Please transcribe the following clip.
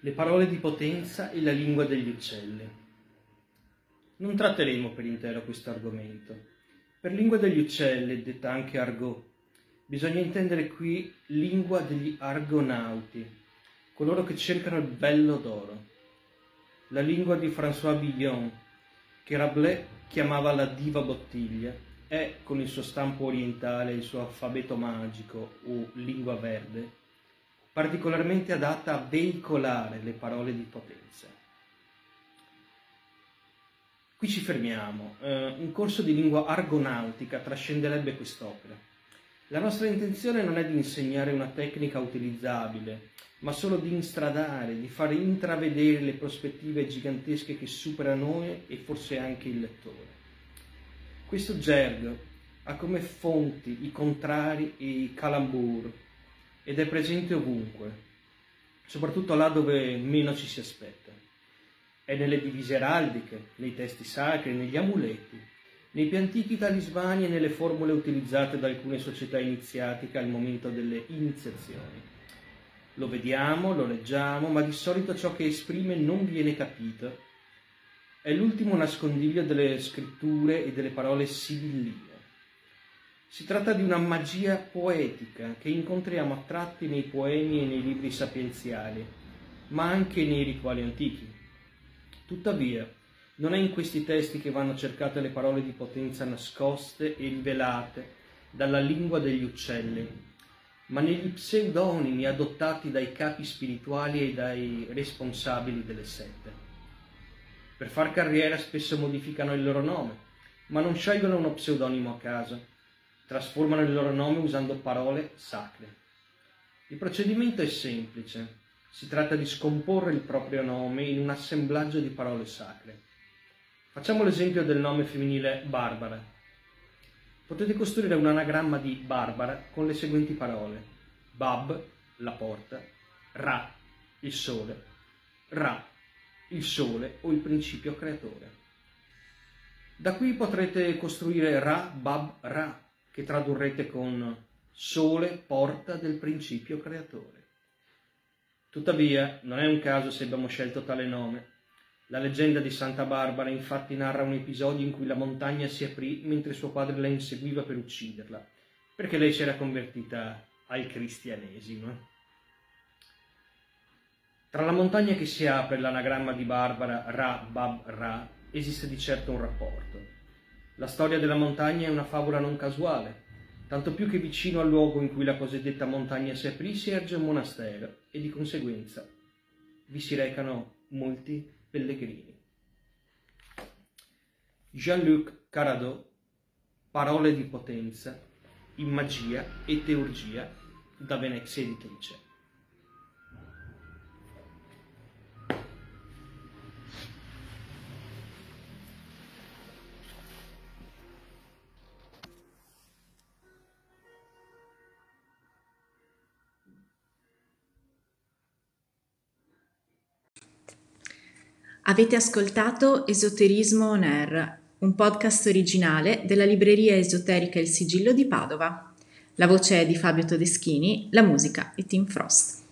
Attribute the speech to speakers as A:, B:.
A: le parole di potenza e la lingua degli uccelli. Non tratteremo per intero questo argomento. Per lingua degli uccelli, detta anche argot, bisogna intendere qui lingua degli argonauti, coloro che cercano il bello d'oro. La lingua di François Villon, che Rabelais chiamava la diva bottiglia, è, con il suo stampo orientale e il suo alfabeto magico o lingua verde, particolarmente adatta a veicolare le parole di potenza. Qui ci fermiamo. Eh, un corso di lingua argonautica trascenderebbe quest'opera. La nostra intenzione non è di insegnare una tecnica utilizzabile, ma solo di instradare, di far intravedere le prospettive gigantesche che supera noi e forse anche il lettore. Questo gergo ha come fonti i contrari e i calambur, ed è presente ovunque, soprattutto là dove meno ci si aspetta. È nelle divise araldiche, nei testi sacri, negli amuleti, nei più antichi talismani e nelle formule utilizzate da alcune società iniziatiche al momento delle iniziazioni. Lo vediamo, lo leggiamo, ma di solito ciò che esprime non viene capito. È l'ultimo nascondiglio delle scritture e delle parole sibilline. Si tratta di una magia poetica che incontriamo a tratti nei poemi e nei libri sapienziali, ma anche nei rituali antichi. Tuttavia, non è in questi testi che vanno cercate le parole di potenza nascoste e rivelate dalla lingua degli uccelli, ma negli pseudonimi adottati dai capi spirituali e dai responsabili delle sette. Per far carriera spesso modificano il loro nome, ma non scelgono uno pseudonimo a caso trasformano il loro nome usando parole sacre. Il procedimento è semplice, si tratta di scomporre il proprio nome in un assemblaggio di parole sacre. Facciamo l'esempio del nome femminile Barbara. Potete costruire un anagramma di Barbara con le seguenti parole. Bab, la porta, Ra, il sole, Ra, il sole o il principio creatore. Da qui potrete costruire Ra, Bab, Ra, che tradurrete con sole porta del principio creatore. Tuttavia, non è un caso se abbiamo scelto tale nome. La leggenda di Santa Barbara infatti narra un episodio in cui la montagna si aprì mentre suo padre la inseguiva per ucciderla, perché lei si era convertita al cristianesimo. Tra la montagna che si apre e l'anagramma di Barbara Ra Bab Ra esiste di certo un rapporto. La storia della montagna è una favola non casuale, tanto più che vicino al luogo in cui la cosiddetta montagna si aprì si erge un monastero e di conseguenza vi si recano molti pellegrini. Jean-Luc Caradot, Parole di potenza, in magia e teurgia, da Venezia Editrice.
B: Avete ascoltato Esoterismo On Air, un podcast originale della libreria esoterica Il Sigillo di Padova. La voce è di Fabio Todeschini, la musica è Tim Frost.